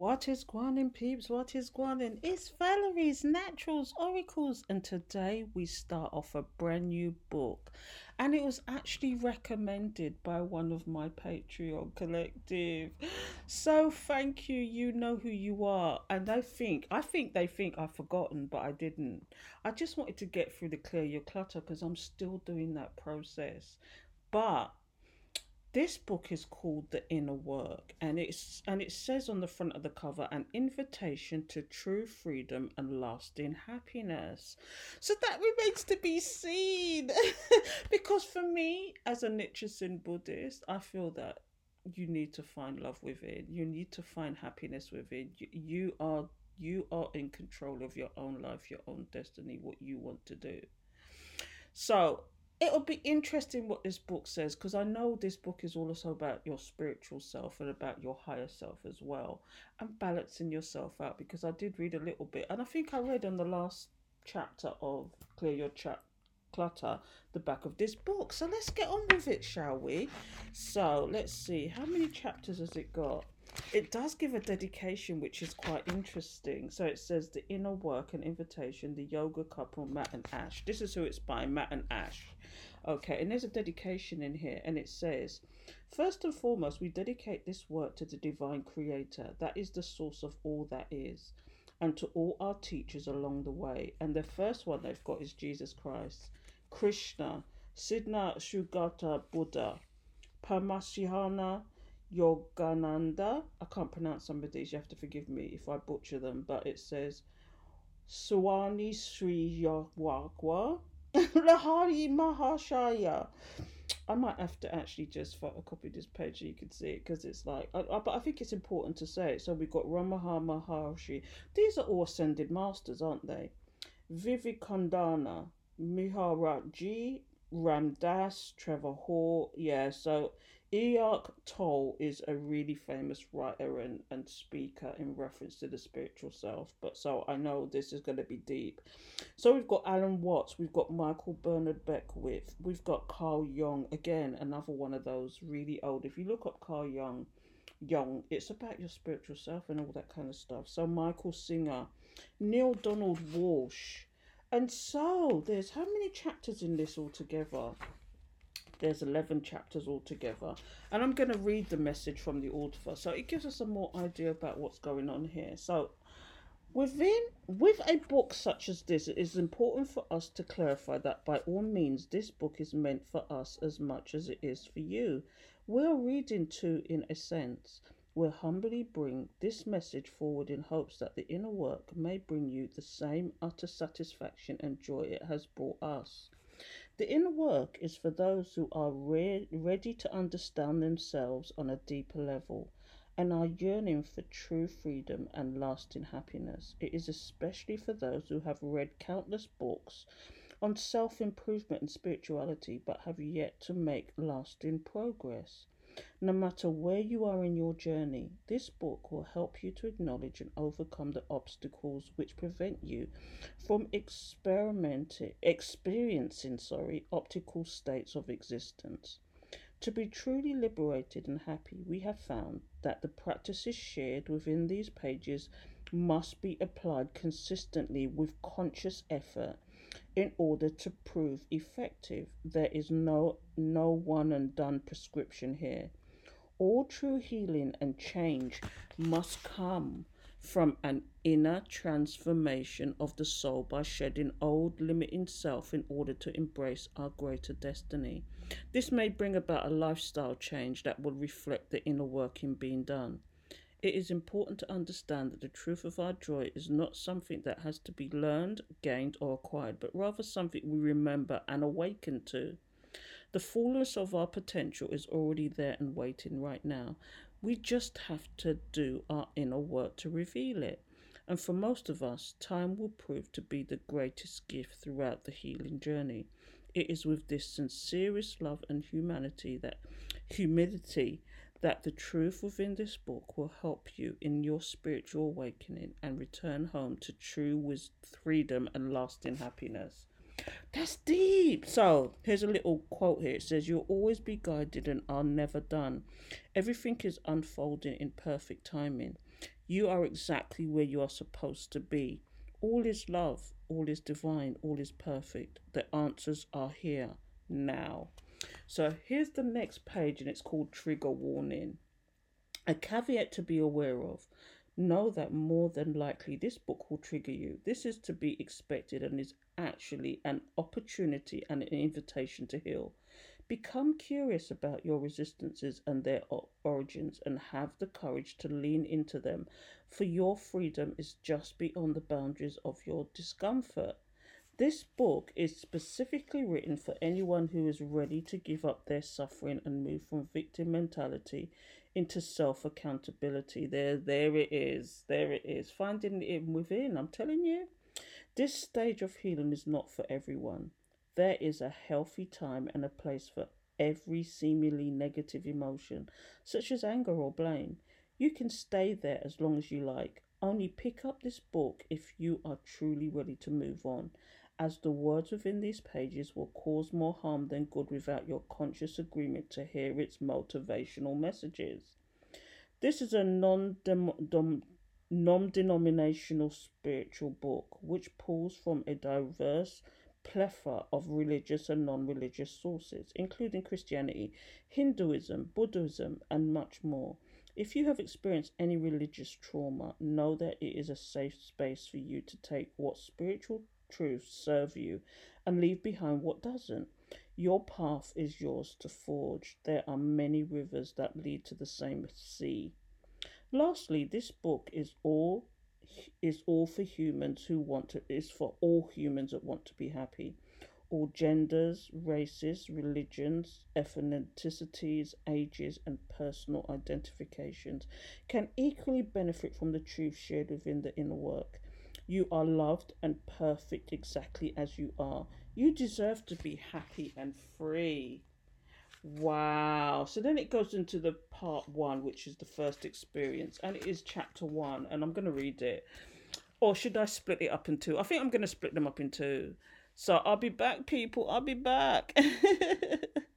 What is Guanin, peeps? What is Guanin? It's Valerie's Naturals Oracles, and today we start off a brand new book. And it was actually recommended by one of my Patreon collective. So thank you. You know who you are. And I think, I think they think I've forgotten, but I didn't. I just wanted to get through the clear your clutter because I'm still doing that process. But this book is called The Inner Work and it's and it says on the front of the cover an invitation to true freedom and lasting happiness. So that remains to be seen. because for me as a Nichiren Buddhist, I feel that you need to find love within. You need to find happiness within. You, you are you are in control of your own life, your own destiny, what you want to do. So it'll be interesting what this book says because I know this book is also about your spiritual self and about your higher self as well and balancing yourself out because I did read a little bit and I think I read on the last chapter of Clear Your Chat Clutter the back of this book. So let's get on with it, shall we? So let's see how many chapters has it got? It does give a dedication, which is quite interesting. So it says the inner work and invitation, the yoga couple, Matt and Ash. This is who it's by, Matt and Ash. Okay, and there's a dedication in here, and it says, First and foremost, we dedicate this work to the divine creator, that is the source of all that is, and to all our teachers along the way. And the first one they've got is Jesus Christ, Krishna, Siddhartha Gautama Buddha, Paramahansa Yogananda. I can't pronounce some of these, you have to forgive me if I butcher them, but it says Swami Sri Yawagwa. Lahari Mahashaya. I might have to actually just photocopy this page so you can see it because it's like, I, I, but I think it's important to say it. So we've got Ramana Maharshi. These are all ascended masters, aren't they? Vivekananda, Miharaji, Ramdas, Trevor Hall. Yeah, so Eckhart Tolle is a really famous writer and, and speaker in reference to the spiritual self. But so I know this is going to be deep. So we've got Alan Watts, we've got Michael Bernard Beckwith, we've got Carl Jung, again, another one of those really old. If you look up Carl Jung, Young, it's about your spiritual self and all that kind of stuff. So Michael Singer, Neale Donald Walsch. And so there's how many chapters in this altogether? There's 11 chapters altogether. And I'm going to read the message from the author. So it gives us a more idea about what's going on here. So within with a book such as this, it is important for us to clarify that by all means this book is meant for us as much as it is for you. We're reading to in a sense. We'll humbly bring this message forward in hopes that the inner work may bring you the same utter satisfaction and joy it has brought us. The inner work is for those who are re- ready to understand themselves on a deeper level and are yearning for true freedom and lasting happiness. It is especially for those who have read countless books on self improvement and spirituality but have yet to make lasting progress. No matter where you are in your journey, this book will help you to acknowledge and overcome the obstacles which prevent you from experimenting, experiencing sorry, optical states of existence. To be truly liberated and happy, we have found that the practices shared within these pages must be applied consistently with conscious effort in order to prove effective. There is no no one and done prescription here. All true healing and change must come from an inner transformation of the soul by shedding old limiting self in order to embrace our greater destiny. This may bring about a lifestyle change that will reflect the inner working being done. It is important to understand that the truth of our joy is not something that has to be learned, gained, or acquired, but rather something we remember and awaken to. The fullness of our potential is already there and waiting right now. We just have to do our inner work to reveal it. And for most of us, time will prove to be the greatest gift throughout the healing journey. It is with this sincerest love and humanity that humility that the truth within this book will help you in your spiritual awakening and return home to true wisdom, freedom and lasting happiness. That's deep. So here's a little quote here. It says, You'll always be guided and are never done. Everything is unfolding in perfect timing. You are exactly where you are supposed to be. All is love, all is divine, all is perfect. The answers are here now. So here's the next page, and it's called Trigger Warning. A caveat to be aware of know that more than likely this book will trigger you. This is to be expected and is actually an opportunity and an invitation to heal. Become curious about your resistances and their origins and have the courage to lean into them, for your freedom is just beyond the boundaries of your discomfort. This book is specifically written for anyone who is ready to give up their suffering and move from victim mentality into self accountability. There, there it is. There it is. Finding it within. I'm telling you, this stage of healing is not for everyone. There is a healthy time and a place for every seemingly negative emotion, such as anger or blame. You can stay there as long as you like. Only pick up this book if you are truly ready to move on, as the words within these pages will cause more harm than good without your conscious agreement to hear its motivational messages. This is a non denominational spiritual book which pulls from a diverse plethora of religious and non religious sources, including Christianity, Hinduism, Buddhism, and much more. If you have experienced any religious trauma, know that it is a safe space for you to take what spiritual truths serve you and leave behind what doesn't. Your path is yours to forge. There are many rivers that lead to the same sea. Lastly, this book is all is all for humans who want to is for all humans that want to be happy all genders, races, religions, ethnicities, ages, and personal identifications can equally benefit from the truth shared within the inner work. You are loved and perfect exactly as you are. You deserve to be happy and free. Wow. So then it goes into the part one, which is the first experience, and it is chapter one, and I'm going to read it. Or should I split it up in two? I think I'm going to split them up in two. So I'll be back, people. I'll be back.